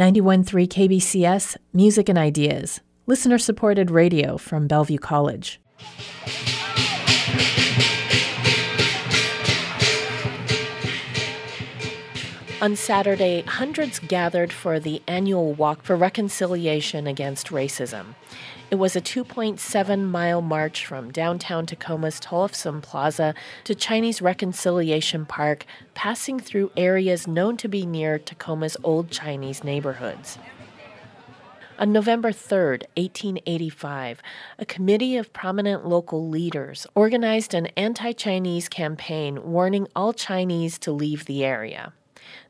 91.3 KBCS, Music and Ideas, listener supported radio from Bellevue College. On Saturday, hundreds gathered for the annual Walk for Reconciliation Against Racism. It was a 2.7 mile march from downtown Tacoma's Tollefson Plaza to Chinese Reconciliation Park, passing through areas known to be near Tacoma's old Chinese neighborhoods. On November 3, 1885, a committee of prominent local leaders organized an anti Chinese campaign warning all Chinese to leave the area.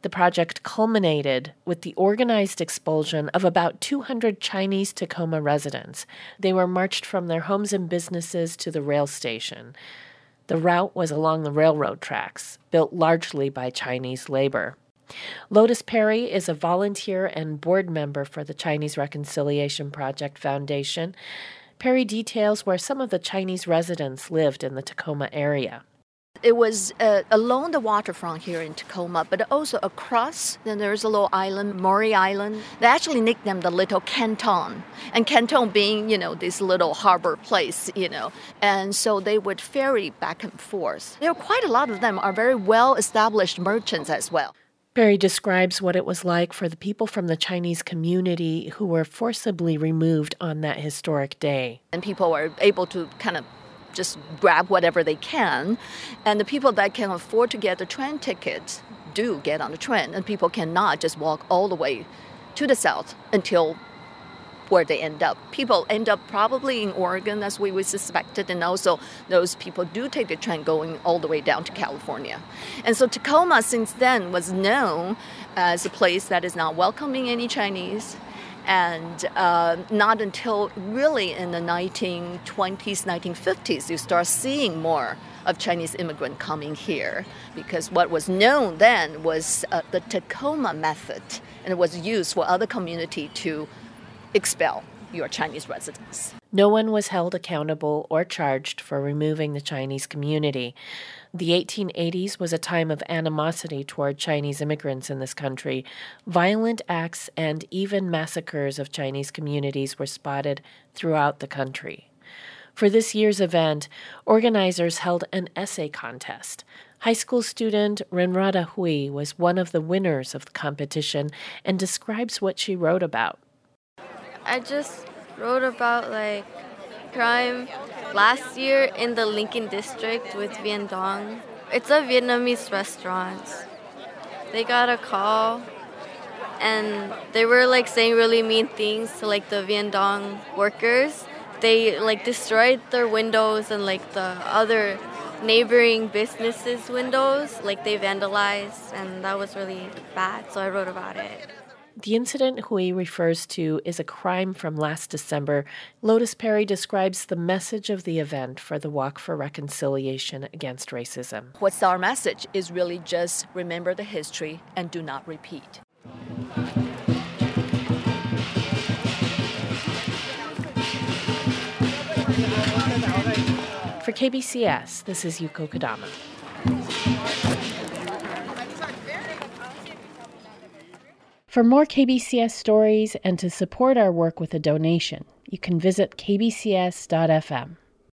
The project culminated with the organized expulsion of about 200 Chinese Tacoma residents. They were marched from their homes and businesses to the rail station. The route was along the railroad tracks, built largely by Chinese labor. Lotus Perry is a volunteer and board member for the Chinese Reconciliation Project Foundation. Perry details where some of the Chinese residents lived in the Tacoma area. It was uh, along the waterfront here in Tacoma, but also across. Then there's a little island, Maury Island. They actually nicknamed the Little Canton, and Canton being, you know, this little harbor place, you know. And so they would ferry back and forth. There are quite a lot of them are very well established merchants as well. Perry describes what it was like for the people from the Chinese community who were forcibly removed on that historic day. And people were able to kind of just grab whatever they can. And the people that can afford to get the train tickets do get on the train, and people cannot just walk all the way to the south until where they end up. People end up probably in Oregon, as we suspected, and also those people do take the train going all the way down to California. And so Tacoma, since then, was known as a place that is not welcoming any Chinese and uh, not until really in the 1920s, 1950s, you start seeing more of Chinese immigrant coming here. Because what was known then was uh, the Tacoma method, and it was used for other community to expel your Chinese residents. No one was held accountable or charged for removing the Chinese community. The 1880s was a time of animosity toward Chinese immigrants in this country. Violent acts and even massacres of Chinese communities were spotted throughout the country. For this year's event, organizers held an essay contest. High school student Renrada Hui was one of the winners of the competition and describes what she wrote about. I just wrote about like crime last year in the Lincoln district with Viet Dong. It's a Vietnamese restaurant. They got a call and they were like saying really mean things to like the Viet Dong workers. They like destroyed their windows and like the other neighboring businesses' windows. Like they vandalized and that was really bad. So I wrote about it. The incident Hui refers to is a crime from last December. Lotus Perry describes the message of the event for the Walk for Reconciliation Against Racism. What's our message is really just remember the history and do not repeat. For KBCS, this is Yuko Kodama. For more KBCS stories and to support our work with a donation, you can visit kbcs.fm.